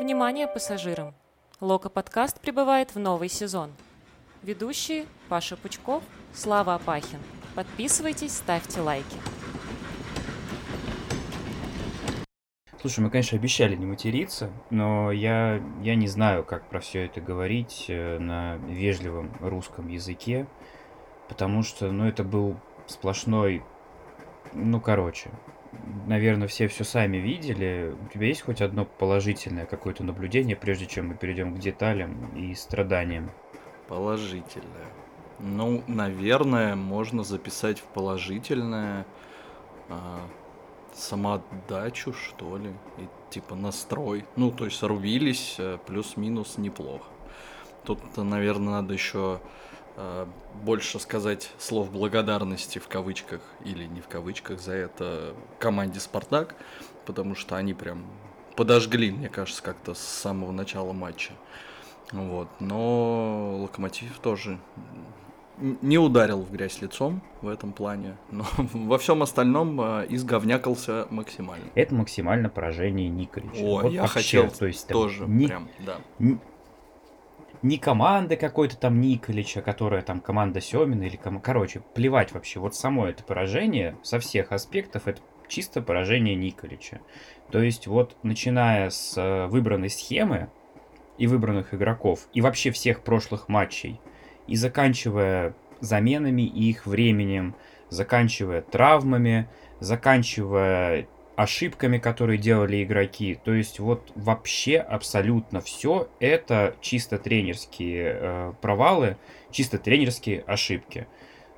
Внимание пассажирам! Лока-подкаст прибывает в новый сезон. Ведущие Паша Пучков, Слава Апахин. Подписывайтесь, ставьте лайки. Слушай, мы, конечно, обещали не материться, но я, я не знаю, как про все это говорить э, на вежливом русском языке, потому что, ну, это был сплошной, ну, короче, наверное, все все сами видели. У тебя есть хоть одно положительное какое-то наблюдение, прежде чем мы перейдем к деталям и страданиям? Положительное. Ну, наверное, можно записать в положительное а, самоотдачу, что ли, и типа настрой. Ну, то есть рубились э, плюс-минус неплохо. Тут, наверное, надо еще больше сказать слов благодарности в кавычках или не в кавычках за это команде Спартак, потому что они прям подожгли, мне кажется, как-то с самого начала матча. Вот. Но Локомотив тоже не ударил в грязь лицом в этом плане, но во всем остальном э, изговнякался максимально. Это максимально поражение Николича. О, вот я вообще, хотел то есть, тоже там, прям, да. Не команды какой-то там Николича, которая там команда Семина или ком... короче, плевать вообще. Вот само это поражение со всех аспектов это чисто поражение Николича. То есть вот начиная с э, выбранной схемы и выбранных игроков и вообще всех прошлых матчей и заканчивая заменами и их временем, заканчивая травмами, заканчивая ошибками, которые делали игроки. То есть вот вообще абсолютно все это чисто тренерские э, провалы, чисто тренерские ошибки.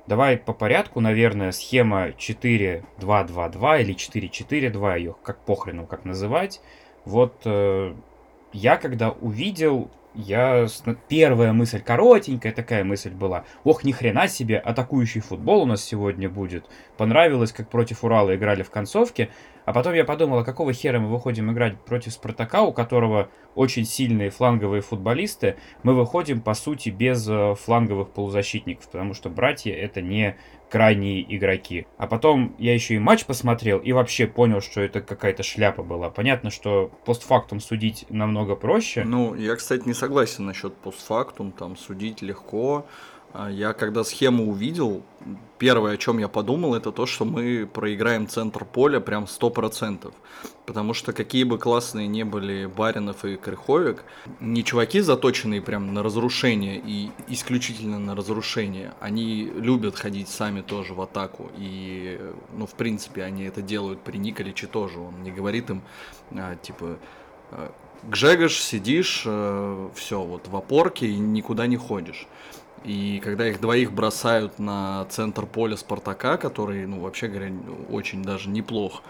Давай по порядку, наверное, схема 4-2-2-2 или 4-4-2, ее как похрену как называть. Вот э, я когда увидел я первая мысль коротенькая такая мысль была. Ох, ни хрена себе, атакующий футбол у нас сегодня будет. Понравилось, как против Урала играли в концовке. А потом я подумал, а какого хера мы выходим играть против Спартака, у которого очень сильные фланговые футболисты. Мы выходим, по сути, без э, фланговых полузащитников, потому что братья это не крайние игроки. А потом я еще и матч посмотрел и вообще понял, что это какая-то шляпа была. Понятно, что постфактум судить намного проще. Ну, я, кстати, не согласен насчет постфактум, там судить легко. А я когда схему увидел, первое, о чем я подумал, это то, что мы проиграем центр поля прям 100%. Потому что какие бы классные не были Баринов и Крыховик, не чуваки заточенные прям на разрушение и исключительно на разрушение. Они любят ходить сами тоже в атаку. И, ну, в принципе, они это делают при Николиче тоже. Он не говорит им, а, типа, «А, Гжегош, сидишь, э, все, вот в опорке и никуда не ходишь. И когда их двоих бросают на центр поля Спартака, который, ну, вообще говоря, очень даже неплох,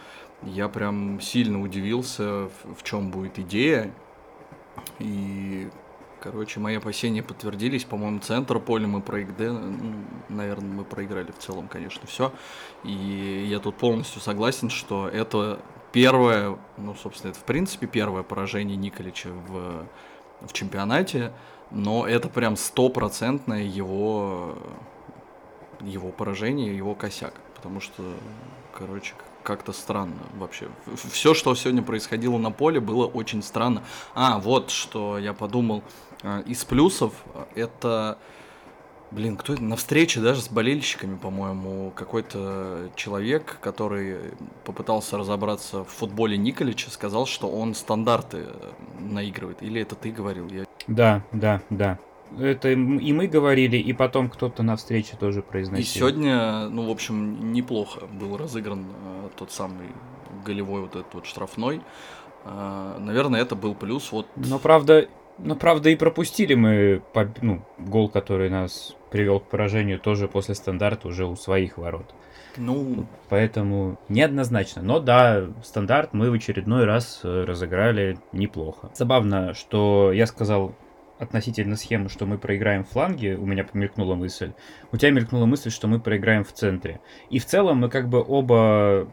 я прям сильно удивился, в чем будет идея. И, короче, мои опасения подтвердились. По-моему, центр поля мы проиграли. Ну, наверное, мы проиграли в целом, конечно, все. И я тут полностью согласен, что это первое, ну, собственно, это в принципе первое поражение Николича в, в чемпионате но это прям стопроцентное его, его поражение, его косяк. Потому что, короче, как-то странно вообще. Все, что сегодня происходило на поле, было очень странно. А, вот что я подумал. А, из плюсов это... Блин, кто это? На встрече даже с болельщиками, по-моему, какой-то человек, который попытался разобраться в футболе Николича, сказал, что он стандарты наигрывает. Или это ты говорил? Я да, да, да. Это и мы говорили, и потом кто-то на встрече тоже произносил. И сегодня, ну, в общем, неплохо был разыгран э, тот самый голевой вот этот вот штрафной. Э, наверное, это был плюс. Вот. Но правда, но правда и пропустили мы ну, гол, который нас привел к поражению тоже после стандарта уже у своих ворот. Ну, поэтому неоднозначно. Но да, стандарт мы в очередной раз э, разыграли неплохо. Забавно, что я сказал относительно схемы, что мы проиграем в фланге, у меня помелькнула мысль. У тебя мелькнула мысль, что мы проиграем в центре. И в целом мы как бы оба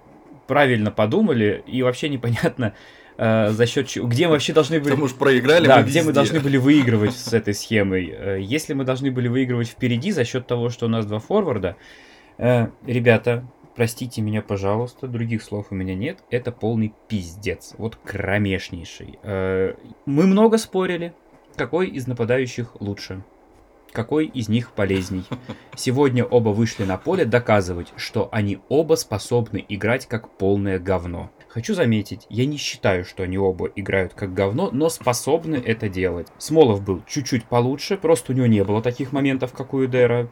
правильно подумали, и вообще непонятно, э, за счет чего, где мы вообще должны были... Потому что проиграли Да, мы где мы должны были выигрывать с этой схемой. Э, если мы должны были выигрывать впереди за счет того, что у нас два форварда, Э, ребята, простите меня, пожалуйста, других слов у меня нет, это полный пиздец, вот кромешнейший. Э, мы много спорили, какой из нападающих лучше, какой из них полезней. Сегодня оба вышли на поле доказывать, что они оба способны играть как полное говно. Хочу заметить, я не считаю, что они оба играют как говно, но способны это делать. Смолов был чуть-чуть получше, просто у него не было таких моментов, как у Эдера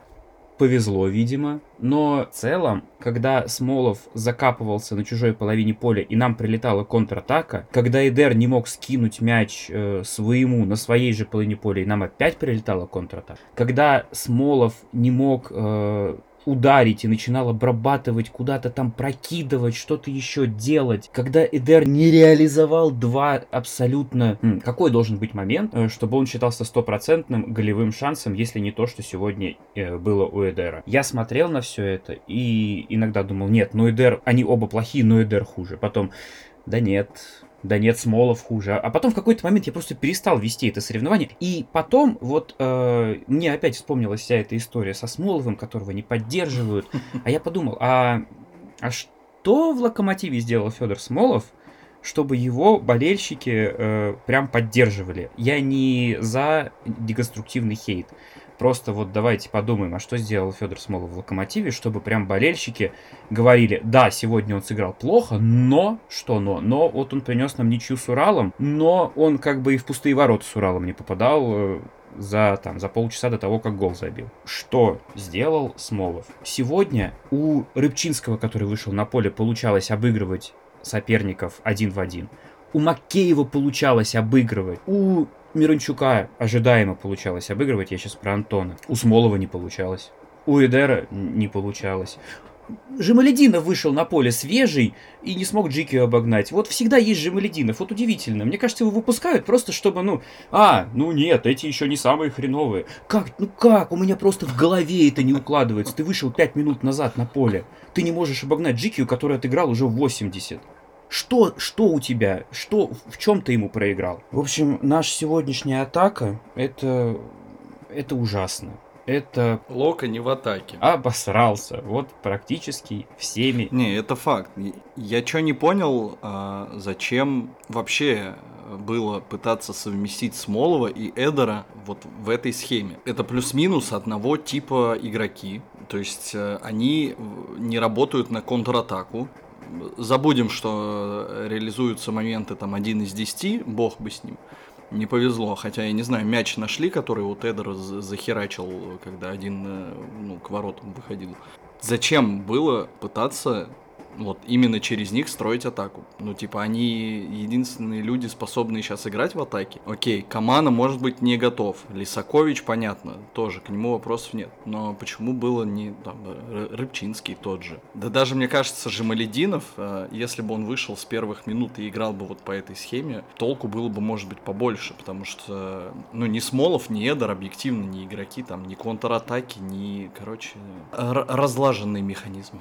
повезло, видимо. Но в целом, когда Смолов закапывался на чужой половине поля и нам прилетала контратака, когда Эдер не мог скинуть мяч э, своему на своей же половине поля и нам опять прилетала контратака, когда Смолов не мог э, ударить и начинал обрабатывать, куда-то там прокидывать, что-то еще делать. Когда Эдер не реализовал два абсолютно... Какой должен быть момент, э, чтобы он считался стопроцентным голевым шансом, если не то, что сегодня э, было у Эдера? Я смотрел на все это и иногда думал, нет, ну Эдер, они оба плохие, но Эдер хуже. Потом, да нет, да нет, Смолов хуже. А потом в какой-то момент я просто перестал вести это соревнование. И потом вот э, мне опять вспомнилась вся эта история со Смоловым, которого не поддерживают. А я подумал, а, а что в Локомотиве сделал Федор Смолов, чтобы его болельщики э, прям поддерживали? Я не за деконструктивный хейт. Просто вот давайте подумаем, а что сделал Федор Смолов в Локомотиве, чтобы прям болельщики говорили, да, сегодня он сыграл плохо, но, что но, но вот он принес нам ничью с Уралом, но он как бы и в пустые ворота с Уралом не попадал э, за, там, за полчаса до того, как гол забил. Что сделал Смолов? Сегодня у Рыбчинского, который вышел на поле, получалось обыгрывать соперников один в один. У Макеева получалось обыгрывать. У Мирончука ожидаемо получалось обыгрывать, я сейчас про Антона. У Смолова не получалось. У Эдера не получалось. Жемалединов вышел на поле свежий и не смог Джики обогнать. Вот всегда есть Жемалединов. Вот удивительно. Мне кажется, его выпускают просто, чтобы, ну... А, ну нет, эти еще не самые хреновые. Как? Ну как? У меня просто в голове это не укладывается. Ты вышел пять минут назад на поле. Ты не можешь обогнать Джикию, который отыграл уже в 80. Что, что у тебя? Что, в чем ты ему проиграл? В общем, наша сегодняшняя атака, это, это ужасно. Это... Лока не в атаке. Обосрался. Вот практически всеми. Не, это факт. Я что не понял, а, зачем вообще было пытаться совместить Смолова и Эдера вот в этой схеме. Это плюс-минус одного типа игроки. То есть э, они не работают на контратаку, забудем, что реализуются моменты там один из десяти, бог бы с ним. Не повезло, хотя я не знаю, мяч нашли, который у Тедера захерачил, когда один э, ну, к воротам выходил. Зачем было пытаться вот именно через них строить атаку. Ну, типа, они единственные люди, способные сейчас играть в атаке. Окей, Камана, может быть, не готов. Лисакович, понятно, тоже, к нему вопросов нет. Но почему было не там, Рыбчинский тот же? Да даже, мне кажется, Жемалединов, э, если бы он вышел с первых минут и играл бы вот по этой схеме, толку было бы, может быть, побольше, потому что, ну, ни Смолов, ни Эдер объективно не игроки, там, ни контратаки, ни, короче, разлаженный механизм.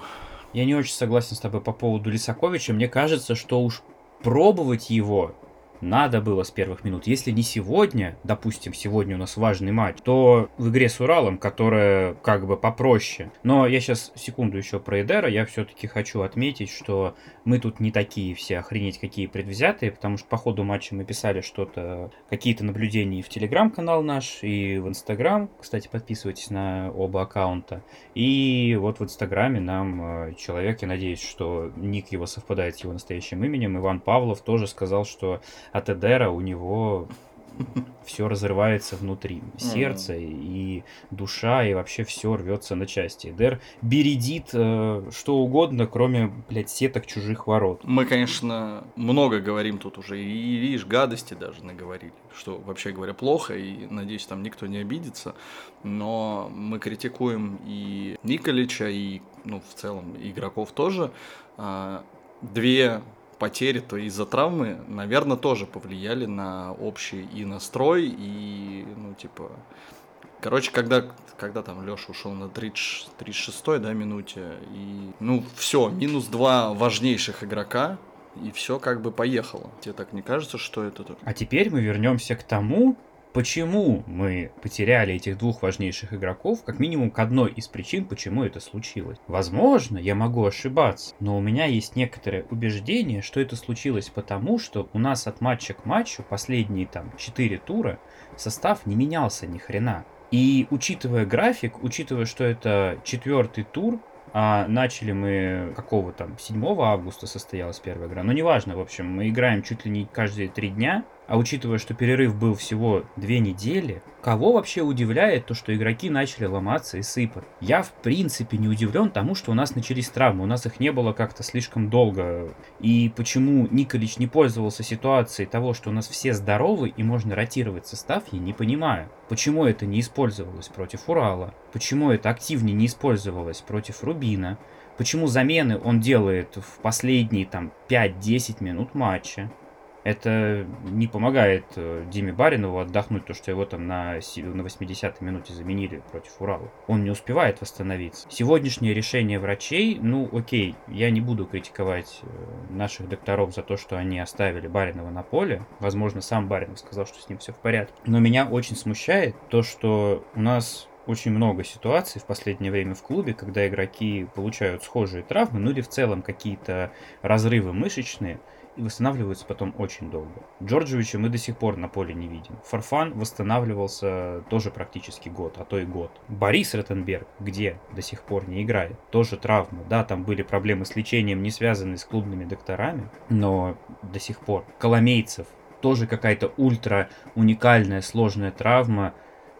Я не очень согласен с тобой по поводу Лисаковича. Мне кажется, что уж пробовать его надо было с первых минут. Если не сегодня, допустим, сегодня у нас важный матч, то в игре с Уралом, которая как бы попроще. Но я сейчас секунду еще про Эдера, я все-таки хочу отметить, что мы тут не такие все охренеть какие предвзятые, потому что по ходу матча мы писали что-то, какие-то наблюдения и в Телеграм-канал наш, и в Инстаграм. Кстати, подписывайтесь на оба аккаунта. И вот в Инстаграме нам э, человек, я надеюсь, что ник его совпадает с его настоящим именем, Иван Павлов, тоже сказал, что от Эдера у него все разрывается внутри. Сердце mm-hmm. и душа, и вообще все рвется на части. Эдер бередит э, что угодно, кроме, блядь, сеток чужих ворот. Мы, конечно, много говорим тут уже, и, видишь, гадости даже наговорили, что, вообще говоря, плохо, и, надеюсь, там никто не обидится, но мы критикуем и Николича, и, ну, в целом, игроков тоже. А, две потери, то из-за травмы, наверное, тоже повлияли на общий и настрой, и, ну, типа... Короче, когда, когда там Леша ушел на 30, 36-й, да, минуте, и, ну, все, минус два важнейших игрока, и все как бы поехало. Тебе так не кажется, что это... А теперь мы вернемся к тому, Почему мы потеряли этих двух важнейших игроков, как минимум к одной из причин, почему это случилось? Возможно, я могу ошибаться, но у меня есть некоторое убеждение, что это случилось потому, что у нас от матча к матчу последние там четыре тура состав не менялся ни хрена. И учитывая график, учитывая, что это четвертый тур, а начали мы какого там, 7 августа состоялась первая игра. Но неважно, в общем, мы играем чуть ли не каждые три дня. А учитывая, что перерыв был всего две недели, кого вообще удивляет то, что игроки начали ломаться и сыпать? Я в принципе не удивлен тому, что у нас начались травмы, у нас их не было как-то слишком долго. И почему Николич не пользовался ситуацией того, что у нас все здоровы и можно ротировать состав, я не понимаю. Почему это не использовалось против Урала? Почему это активнее не использовалось против Рубина? Почему замены он делает в последние там 5-10 минут матча? Это не помогает э, Диме Баринову отдохнуть, то, что его там на, на 80-й минуте заменили против Урала. Он не успевает восстановиться. Сегодняшнее решение врачей, ну окей, я не буду критиковать э, наших докторов за то, что они оставили Баринова на поле. Возможно, сам Баринов сказал, что с ним все в порядке. Но меня очень смущает то, что у нас очень много ситуаций в последнее время в клубе, когда игроки получают схожие травмы, ну или в целом какие-то разрывы мышечные, восстанавливаются потом очень долго. Джорджевича мы до сих пор на поле не видим. Фарфан восстанавливался тоже практически год, а то и год. Борис Ротенберг, где до сих пор не играет, тоже травма. Да, там были проблемы с лечением, не связанные с клубными докторами, но до сих пор. Коломейцев, тоже какая-то ультра уникальная сложная травма,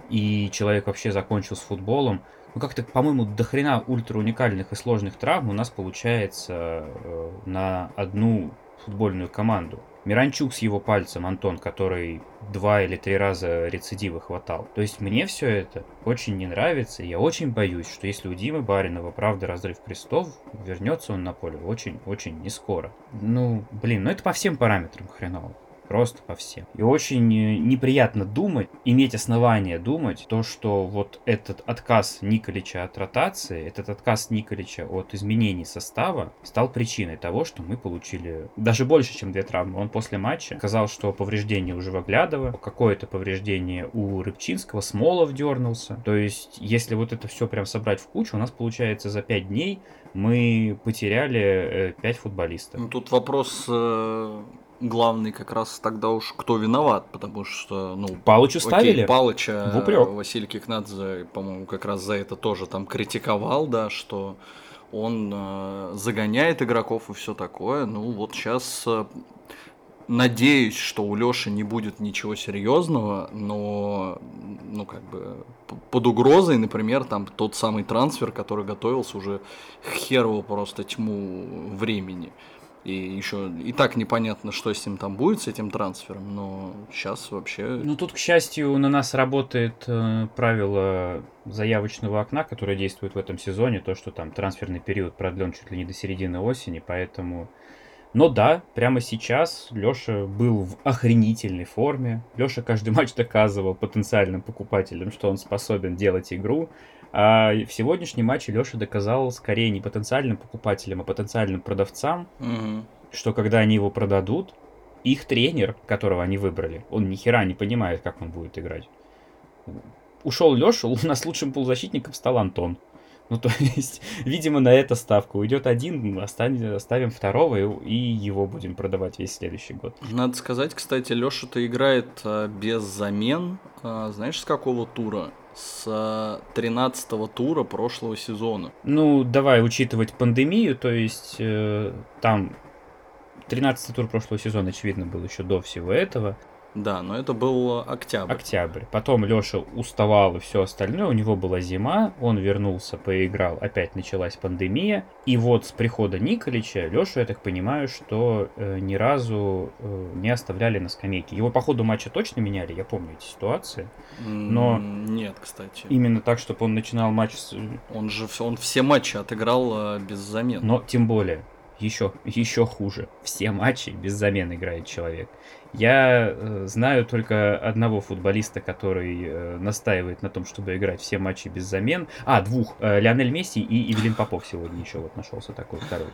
и человек вообще закончил с футболом. Ну, как-то, по-моему, до хрена ультра уникальных и сложных травм у нас получается э, на одну футбольную команду. Миранчук с его пальцем, Антон, который два или три раза рецидива хватал. То есть мне все это очень не нравится. И я очень боюсь, что если у Димы Баринова правда разрыв крестов, вернется он на поле очень-очень не скоро. Ну, блин, ну это по всем параметрам хреново. Просто по всем. И очень э, неприятно думать, иметь основания думать, то, что вот этот отказ Николича от ротации, этот отказ Николича от изменений состава стал причиной того, что мы получили даже больше, чем две травмы. Он после матча сказал, что повреждение у Живоглядова, какое-то повреждение у Рыбчинского, Смолов дернулся. То есть, если вот это все прям собрать в кучу, у нас получается за пять дней мы потеряли э, 5 футболистов. Ну, тут вопрос э, главный как раз тогда уж кто виноват, потому что, ну... Палычу ставили? Окей, Палыча в упрек. Василий Кикнадзе, по-моему, как раз за это тоже там критиковал, да, что он э, загоняет игроков и все такое. Ну, вот сейчас э, надеюсь, что у Лёши не будет ничего серьезного, но, ну, как бы, под угрозой, например, там тот самый трансфер, который готовился уже херово просто тьму времени. И еще и так непонятно, что с ним там будет, с этим трансфером, но сейчас вообще... Ну тут, к счастью, на нас работает э, правило заявочного окна, которое действует в этом сезоне, то, что там трансферный период продлен чуть ли не до середины осени, поэтому... Но да, прямо сейчас Лёша был в охренительной форме. Лёша каждый матч доказывал потенциальным покупателям, что он способен делать игру. А в сегодняшнем матче Леша доказал скорее не потенциальным покупателям, а потенциальным продавцам, Мгм. что когда они его продадут, их тренер, которого они выбрали, он ни хера не понимает, как он будет играть. Ушел Леша, у нас лучшим полузащитником стал Антон. Ну, то есть, видимо, на это ставка. Уйдет один, оставим, оставим второго и, и его будем продавать весь следующий год. Надо сказать, кстати, Леша-то играет а, без замен. А, знаешь, с какого тура? С 13 тура прошлого сезона. Ну, давай учитывать пандемию, то есть э, там 13 тур прошлого сезона, очевидно, был еще до всего этого. Да, но это был октябрь. Октябрь. Потом Леша уставал и все остальное. У него была зима, он вернулся, поиграл, опять началась пандемия. И вот с прихода Николича Лешу, я так понимаю, что э, ни разу э, не оставляли на скамейке. Его по ходу матча точно меняли, я помню эти ситуации. но- Нет, кстати. Именно так, чтобы он начинал матч с... Он же он все матчи отыграл а, без замен. Но тем более, еще, еще хуже. Все матчи без замен играет человек. Я э, знаю только одного футболиста, который э, настаивает на том, чтобы играть все матчи без замен. А, двух. Э, Лионель Месси и Евелин Попов сегодня еще вот нашелся такой второй.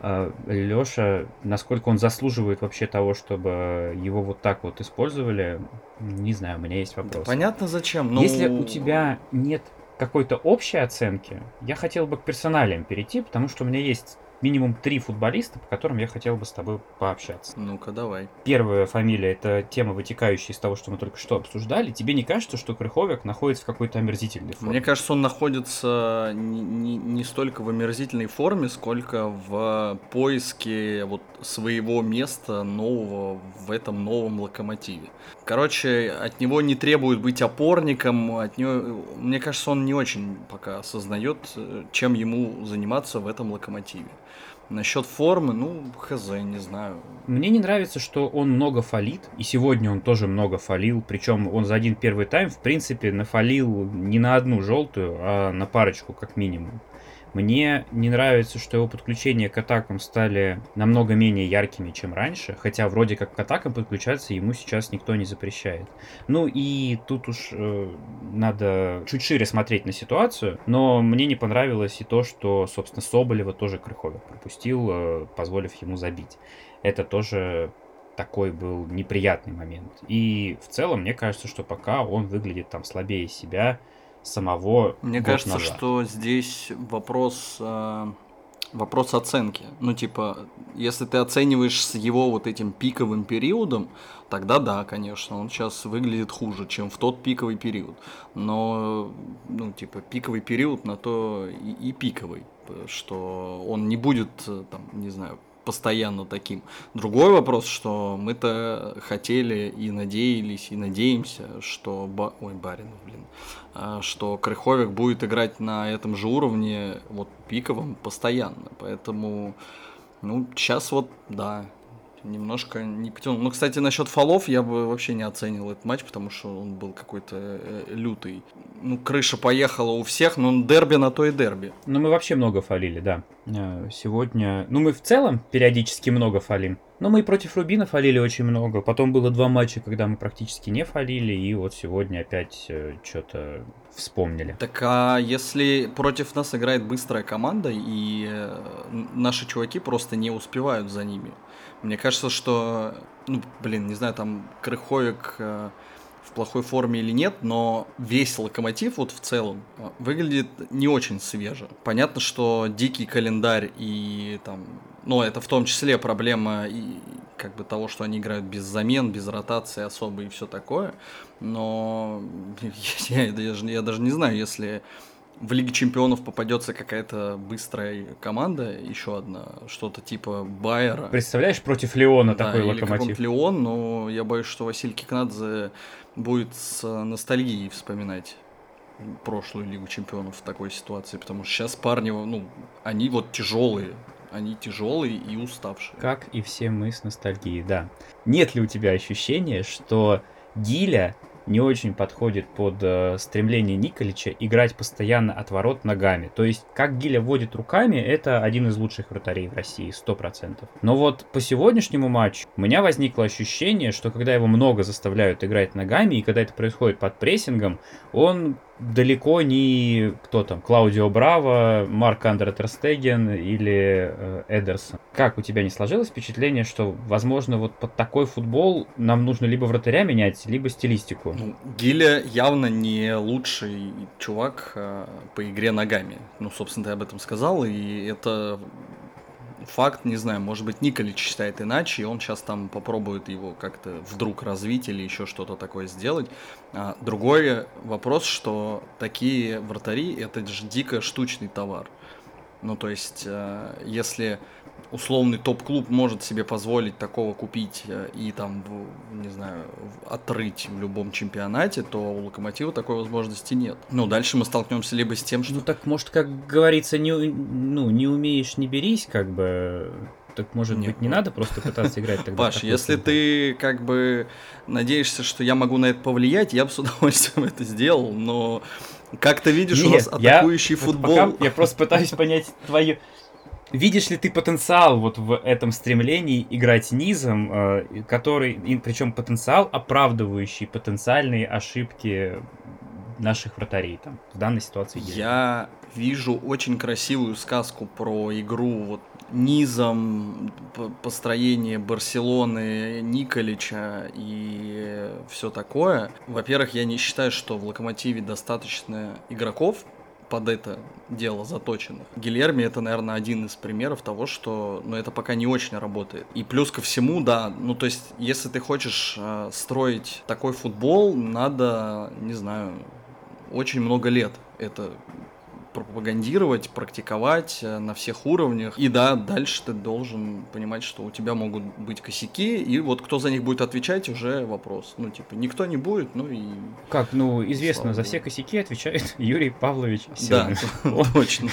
А, Леша, насколько он заслуживает вообще того, чтобы его вот так вот использовали, не знаю, у меня есть вопрос. Да понятно зачем. Но... Если у тебя нет какой-то общей оценки, я хотел бы к персоналиям перейти, потому что у меня есть минимум три футболиста, по которым я хотел бы с тобой пообщаться. Ну-ка, давай. Первая фамилия — это тема, вытекающая из того, что мы только что обсуждали. Тебе не кажется, что Крыховик находится в какой-то омерзительной форме? Мне кажется, он находится не, не, не столько в омерзительной форме, сколько в поиске вот своего места нового в этом новом локомотиве. Короче, от него не требует быть опорником, от него, мне кажется, он не очень пока осознает, чем ему заниматься в этом локомотиве. Насчет формы, ну, хз, не знаю. Мне не нравится, что он много фалит, и сегодня он тоже много фалил, причем он за один первый тайм, в принципе, нафалил не на одну желтую, а на парочку как минимум. Мне не нравится, что его подключения к атакам стали намного менее яркими, чем раньше, хотя вроде как к атакам подключаться ему сейчас никто не запрещает. Ну и тут уж э, надо чуть шире смотреть на ситуацию, но мне не понравилось и то, что, собственно, Соболева тоже Крыховик пропустил, э, позволив ему забить. Это тоже такой был неприятный момент. И в целом, мне кажется, что пока он выглядит там слабее себя, самого. Мне кажется, назад. что здесь вопрос э, вопрос оценки. Ну, типа, если ты оцениваешь с его вот этим пиковым периодом, тогда да, конечно, он сейчас выглядит хуже, чем в тот пиковый период. Но, ну, типа, пиковый период на то и, и пиковый, что он не будет, э, там, не знаю, постоянно таким. Другой вопрос, что мы-то хотели и надеялись, и надеемся, что... Ба... Ой, Баринов, блин. А, что Крыховик будет играть на этом же уровне, вот пиковом, постоянно. Поэтому, ну, сейчас вот, да, немножко не потянул. Ну, кстати, насчет фолов я бы вообще не оценил этот матч, потому что он был какой-то э, лютый. Ну, крыша поехала у всех, но дерби на то и дерби. Ну, мы вообще много фалили, да. Э, сегодня... Ну, мы в целом периодически много фалим. Но мы и против Рубина фалили очень много. Потом было два матча, когда мы практически не фалили, и вот сегодня опять э, что-то вспомнили. Так а если против нас играет быстрая команда, и э, наши чуваки просто не успевают за ними, мне кажется, что, ну, блин, не знаю, там Крыховик э, в плохой форме или нет, но весь локомотив вот в целом э, выглядит не очень свеже. Понятно, что дикий календарь и там, ну, это в том числе проблема и как бы того, что они играют без замен, без ротации особо и все такое, но я, я, даже, я даже не знаю, если в Лиге Чемпионов попадется какая-то быстрая команда, еще одна, что-то типа Байера. Представляешь, против Леона да, такой или локомотив? Леон, но я боюсь, что Василий Кикнадзе будет с ностальгией вспоминать прошлую Лигу Чемпионов в такой ситуации, потому что сейчас парни, ну, они вот тяжелые, они тяжелые и уставшие. Как и все мы с ностальгией, да. Нет ли у тебя ощущения, что Гиля не очень подходит под э, стремление Николича играть постоянно от ворот ногами. То есть, как Гиля водит руками, это один из лучших вратарей в России, 100%. Но вот по сегодняшнему матчу у меня возникло ощущение, что когда его много заставляют играть ногами, и когда это происходит под прессингом, он далеко не кто там, Клаудио Браво, Марк Андре Терстеген или э, Эдерсон. Как у тебя не сложилось впечатление, что, возможно, вот под такой футбол нам нужно либо вратаря менять, либо стилистику? Ну, Гиля явно не лучший чувак э, по игре ногами. Ну, собственно, ты об этом сказал, и это факт, не знаю, может быть, Николич считает иначе, и он сейчас там попробует его как-то вдруг развить или еще что-то такое сделать. А, другой вопрос, что такие вратари — это же дико штучный товар. Ну, то есть, э, если условный топ-клуб может себе позволить такого купить э, и там, не знаю, отрыть в любом чемпионате, то у Локомотива такой возможности нет. Ну, дальше мы столкнемся либо с тем, что... Ну, так, может, как говорится, не, ну, не умеешь, не берись, как бы... Так, может Нет. быть, не надо просто пытаться играть тогда? Паш, если ты как бы надеешься, что я могу на это повлиять, я бы с удовольствием это сделал, но как ты видишь, Нет, у нас атакующий я, футбол. Пока я просто пытаюсь понять твою Видишь ли ты потенциал вот в этом стремлении играть низом, э, который, причем потенциал, оправдывающий потенциальные ошибки наших вратарей там в данной ситуации есть. Я вижу очень красивую сказку про игру вот низом построение Барселоны, Николича и все такое. Во-первых, я не считаю, что в Локомотиве достаточно игроков под это дело заточенных. Гильерми это, наверное, один из примеров того, что ну, это пока не очень работает. И плюс ко всему, да, ну то есть, если ты хочешь э, строить такой футбол, надо, не знаю, очень много лет это пропагандировать, практиковать э, на всех уровнях. И да, дальше ты должен понимать, что у тебя могут быть косяки, и вот кто за них будет отвечать, уже вопрос. Ну, типа, никто не будет, ну и... Как, ну, известно, за все косяки отвечает Юрий Павлович Семин. Да, точно.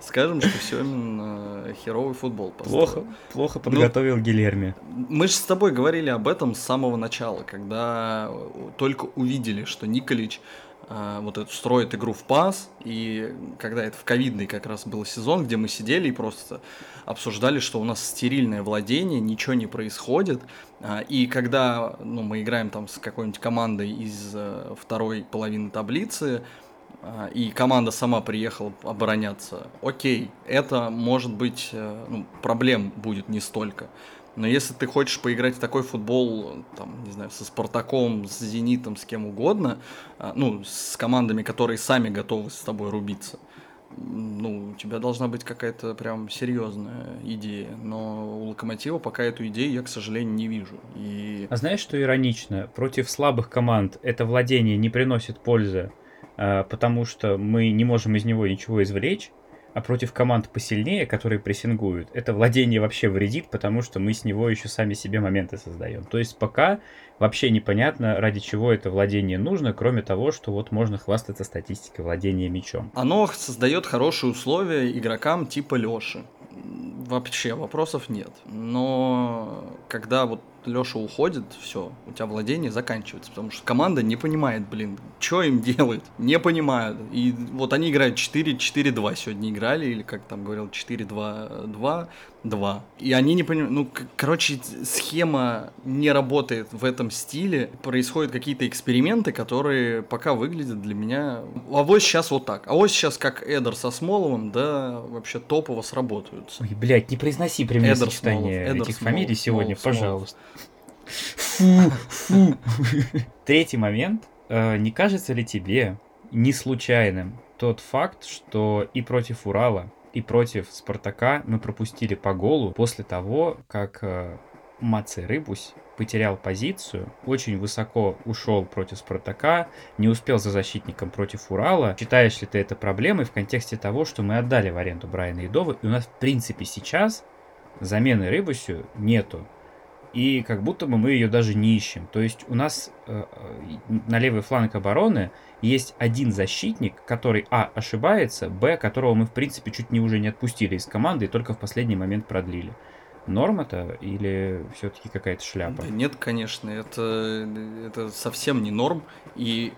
Скажем, что все именно херовый футбол построил. Плохо, плохо ну, подготовил ну, Гилерми. Мы же с тобой говорили об этом с самого начала, когда только увидели, что Николич вот эту строит игру в пас, и когда это в ковидный как раз был сезон, где мы сидели и просто обсуждали, что у нас стерильное владение, ничего не происходит, а, и когда ну, мы играем там с какой-нибудь командой из э, второй половины таблицы, а, и команда сама приехала обороняться, окей, это может быть, э, ну, проблем будет не столько. Но если ты хочешь поиграть в такой футбол, там, не знаю, со Спартаком, с Зенитом, с кем угодно, а, ну, с командами, которые сами готовы с тобой рубиться, ну, у тебя должна быть какая-то прям серьезная идея. Но у Локомотива пока эту идею я, к сожалению, не вижу. И... А знаешь, что иронично? Против слабых команд это владение не приносит пользы, а, потому что мы не можем из него ничего извлечь, а против команд посильнее, которые прессингуют, это владение вообще вредит, потому что мы с него еще сами себе моменты создаем. То есть пока вообще непонятно, ради чего это владение нужно, кроме того, что вот можно хвастаться статистикой владения мячом. Оно создает хорошие условия игрокам типа Лёши. Вообще вопросов нет. Но когда вот Леша уходит, все, у тебя владение заканчивается, потому что команда не понимает, блин, что им делать, не понимают. И вот они играют 4-4-2 сегодня играли, или как там говорил, 4-2-2, 2. И они не понимают, ну, короче, схема не работает в этом стиле, происходят какие-то эксперименты, которые пока выглядят для меня... А вот сейчас вот так, а вот сейчас как Эдер со Смоловым, да, вообще топово сработают. Ой, блядь, не произноси при мне сочетание этих Смолов, фамилий сегодня, Смолов, пожалуйста. Фу, фу. Третий момент. Э, не кажется ли тебе не случайным тот факт, что и против Урала, и против Спартака мы пропустили по голу после того, как э, Мацей Рыбусь потерял позицию, очень высоко ушел против Спартака, не успел за защитником против Урала. Считаешь ли ты это проблемой в контексте того, что мы отдали в аренду Брайана Едова, и у нас в принципе сейчас замены Рыбусю нету и как будто бы мы ее даже не ищем. То есть у нас э, э, на левый фланг обороны есть один защитник, который, а, ошибается, б, которого мы, в принципе, чуть не уже не отпустили из команды и только в последний момент продлили. Норм это или все-таки какая-то шляпа? Нет, конечно, это, это совсем не норм. И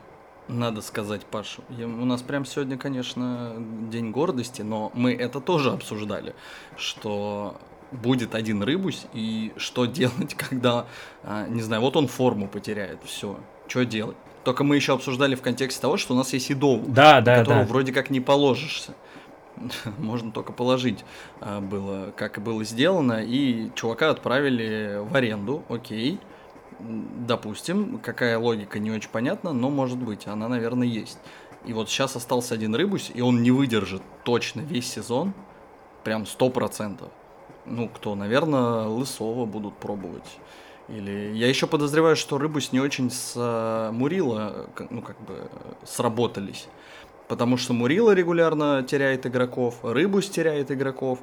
надо сказать, Паша, я, у нас прям сегодня, конечно, день гордости, но мы это тоже обсуждали, что будет один рыбусь, и что делать, когда, а, не знаю, вот он форму потеряет, все, что делать? Только мы еще обсуждали в контексте того, что у нас есть идол, да, да, которого да. вроде как не положишься. Можно только положить а, было, как и было сделано, и чувака отправили в аренду, окей. Допустим, какая логика не очень понятна, но может быть, она, наверное, есть. И вот сейчас остался один рыбусь, и он не выдержит точно весь сезон, прям сто процентов ну, кто, наверное, Лысова будут пробовать. Или я еще подозреваю, что Рыбусь не очень с э, Мурила, ну, как бы, сработались. Потому что Мурила регулярно теряет игроков, Рыбусь теряет игроков,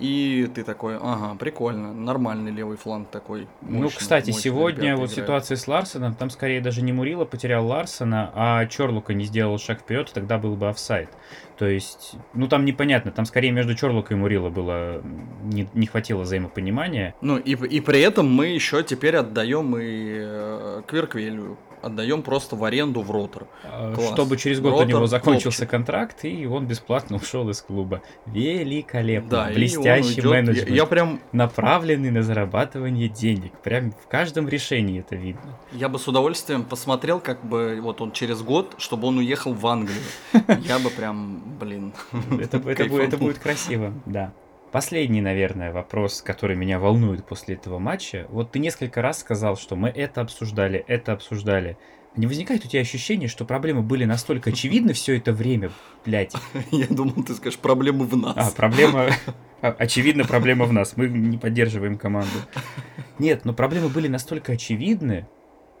и ты такой, ага, прикольно, нормальный левый фланг такой. Мощный, ну, кстати, сегодня вот играют. ситуация с Ларсоном, там скорее даже не Мурила потерял Ларсона, а Чорлука не сделал шаг вперед, и тогда был бы офсайд. То есть, ну там непонятно, там скорее между Чорлукой и Мурила было, не, не хватило взаимопонимания. Ну и, и при этом мы еще теперь отдаем и э, Кверквелю отдаем просто в аренду в ротор. А, Класс. Чтобы через год у Ротор него закончился топчик. контракт, и он бесплатно ушел из клуба. Великолепно. Да, Блестящий уйдет. менеджмент. Я, я прям, Направленный на зарабатывание денег. Прям в каждом решении это видно. я бы с удовольствием посмотрел, как бы вот он через год, чтобы он уехал в Англию. Я бы прям, блин. Это, будет красиво, да. Последний, наверное, вопрос, который меня волнует после этого матча. Вот ты несколько раз сказал, что мы это обсуждали, это обсуждали. Не возникает у тебя ощущение, что проблемы были настолько очевидны все это время, блядь? Я думал, ты скажешь, проблемы в нас. А, проблема... а, Очевидно, проблема в нас. Мы не поддерживаем команду. Нет, но проблемы были настолько очевидны,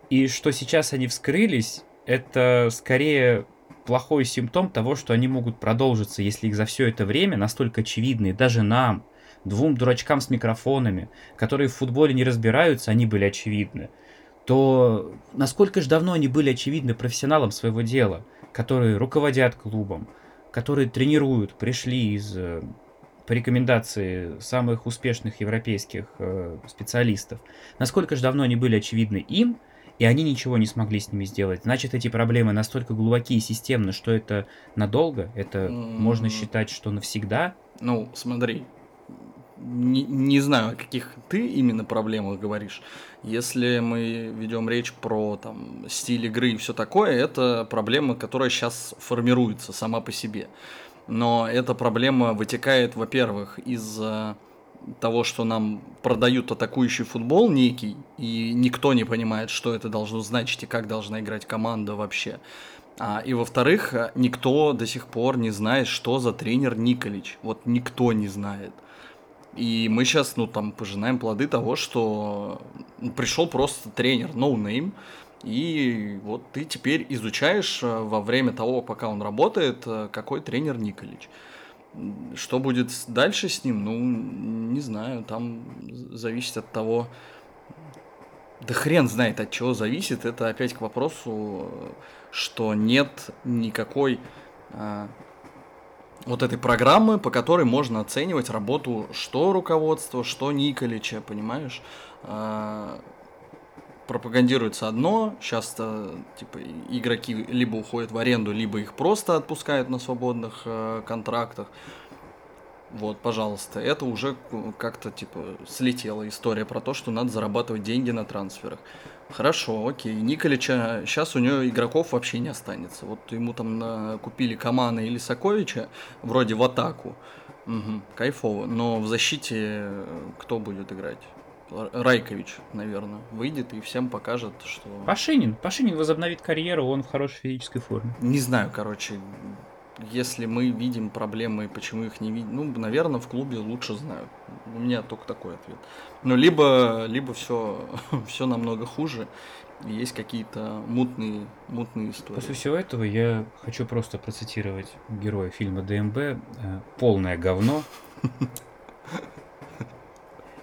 и что сейчас они вскрылись, это скорее плохой симптом того, что они могут продолжиться, если их за все это время настолько очевидные, даже нам, двум дурачкам с микрофонами, которые в футболе не разбираются, они были очевидны, то насколько же давно они были очевидны профессионалам своего дела, которые руководят клубом, которые тренируют, пришли из э, по рекомендации самых успешных европейских э, специалистов, насколько же давно они были очевидны им, и они ничего не смогли с ними сделать. Значит, эти проблемы настолько глубоки и системны, что это надолго, это М. можно считать, что навсегда. Ну, смотри, не, не знаю, о каких ты именно проблемах говоришь. Если мы ведем речь про там, стиль игры и все такое, это проблема, которая сейчас формируется сама по себе. Но эта проблема вытекает, во-первых, из э, того, что нам продают атакующий футбол некий, и никто не понимает, что это должно значить и как должна играть команда вообще. А, и во-вторых, э, никто до сих пор не знает, что за тренер Николич. Вот никто не знает. И мы сейчас, ну, там, пожинаем плоды того, что пришел просто тренер, no name, и вот ты теперь изучаешь э, во время того, пока он работает, э, какой тренер Николич. Что будет дальше с ним, ну, не знаю, там зависит от того, да хрен знает от чего зависит, это опять к вопросу, что нет никакой а, вот этой программы, по которой можно оценивать работу что руководства, что Николича, понимаешь? А, пропагандируется одно, часто типа игроки либо уходят в аренду, либо их просто отпускают на свободных э, контрактах. Вот, пожалуйста, это уже как-то типа слетела история про то, что надо зарабатывать деньги на трансферах. Хорошо, окей. Николича, сейчас у него игроков вообще не останется. Вот ему там на- купили Камана или Саковича, вроде в атаку. Мгм, кайфово. Но в защите э, кто будет играть? Райкович, наверное, выйдет и всем покажет, что... Пашинин. Пашинин возобновит карьеру, он в хорошей физической форме. Не знаю, короче, если мы видим проблемы, почему их не видим, ну, наверное, в клубе лучше знают. У меня только такой ответ. Ну, либо, либо все, все намного хуже, есть какие-то мутные, мутные истории. После всего этого я хочу просто процитировать героя фильма ДМБ. э, Полное говно.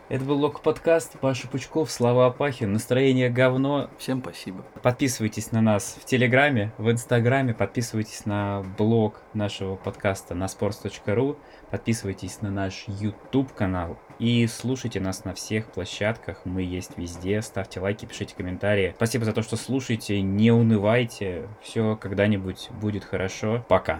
Это был Лок подкаст. Паша Пучков, Слава Апахин. Настроение говно. Всем спасибо. Подписывайтесь на нас в Телеграме, в Инстаграме, подписывайтесь на блог нашего подкаста на sports.ru, подписывайтесь на наш YouTube канал и слушайте нас на всех площадках. Мы есть везде. Ставьте лайки, пишите комментарии. Спасибо за то, что слушаете. Не унывайте. Все когда-нибудь будет хорошо. Пока.